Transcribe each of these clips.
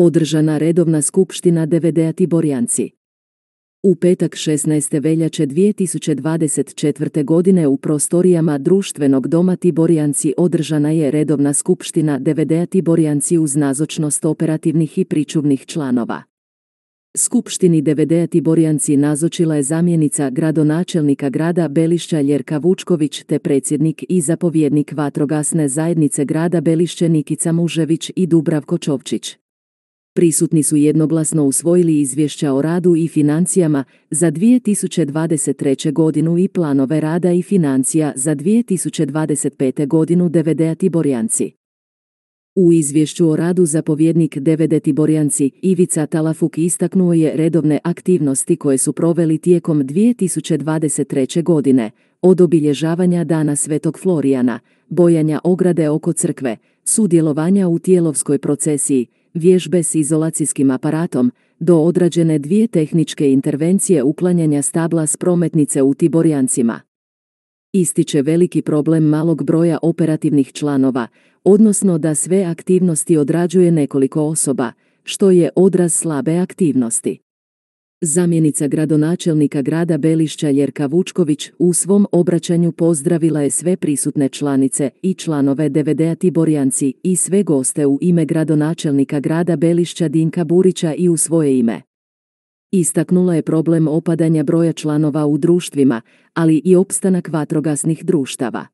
Održana redovna skupština DVD-a Tiborjanci. U petak 16. veljače 2024. godine u prostorijama društvenog doma Tiborjanci održana je redovna skupština DVD-a Tiborjanci uz nazočnost operativnih i pričuvnih članova. Skupštini DVD-a Tiborjanci nazočila je zamjenica gradonačelnika grada Belišća Ljerka Vučković te predsjednik i zapovjednik vatrogasne zajednice grada Belišće Nikica Mužević i Dubravko Čovčić prisutni su jednoglasno usvojili izvješća o radu i financijama za 2023. godinu i planove rada i financija za 2025. godinu DVD-a Tiborjanci. U izvješću o radu zapovjednik DVD Tiborjanci Ivica Talafuk istaknuo je redovne aktivnosti koje su proveli tijekom 2023. godine, od obilježavanja Dana Svetog Florijana, bojanja ograde oko crkve, sudjelovanja u tijelovskoj procesiji, vježbe s izolacijskim aparatom, do odrađene dvije tehničke intervencije uklanjanja stabla s prometnice u Tiborjancima. Ističe veliki problem malog broja operativnih članova, odnosno da sve aktivnosti odrađuje nekoliko osoba, što je odraz slabe aktivnosti. Zamjenica gradonačelnika grada Belišća Ljerka Vučković u svom obraćanju pozdravila je sve prisutne članice i članove DVD-a Tiborjanci i sve goste u ime gradonačelnika grada Belišća Dinka Burića i u svoje ime. Istaknula je problem opadanja broja članova u društvima, ali i opstanak vatrogasnih društava.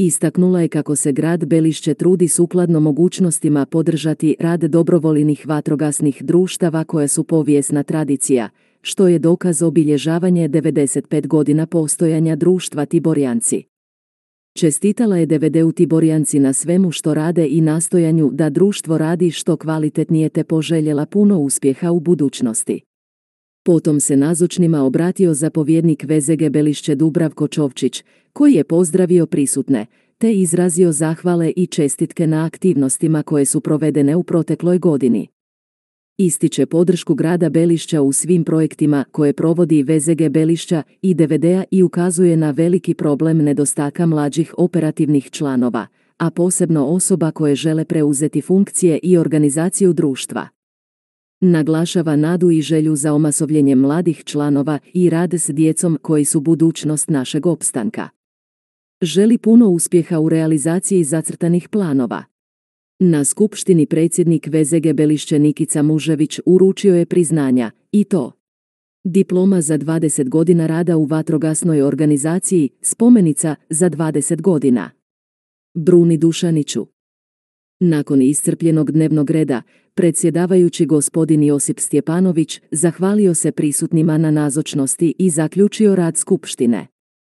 Istaknula je kako se grad Belišće trudi sukladno mogućnostima podržati rad dobrovoljnih vatrogasnih društava koja su povijesna tradicija, što je dokaz obilježavanje 95 godina postojanja društva Tiborjanci. Čestitala je DVD u Tiborjanci na svemu što rade i nastojanju da društvo radi što kvalitetnije te poželjela puno uspjeha u budućnosti. Potom se nazočnima obratio zapovjednik VZG Belišće Dubravko Čovčić, koji je pozdravio prisutne, te izrazio zahvale i čestitke na aktivnostima koje su provedene u protekloj godini. Ističe podršku grada Belišća u svim projektima koje provodi VZG Belišća i DVD-a i ukazuje na veliki problem nedostatka mlađih operativnih članova, a posebno osoba koje žele preuzeti funkcije i organizaciju društva. Naglašava nadu i želju za omasovljenje mladih članova i rad s djecom koji su budućnost našeg opstanka. Želi puno uspjeha u realizaciji zacrtanih planova. Na skupštini predsjednik VZG Belišće Nikica Mužević uručio je priznanja, i to. Diploma za 20 godina rada u vatrogasnoj organizaciji, spomenica za 20 godina. Bruni Dušaniću. Nakon iscrpljenog dnevnog reda, predsjedavajući gospodin Josip Stjepanović zahvalio se prisutnima na nazočnosti i zaključio rad skupštine.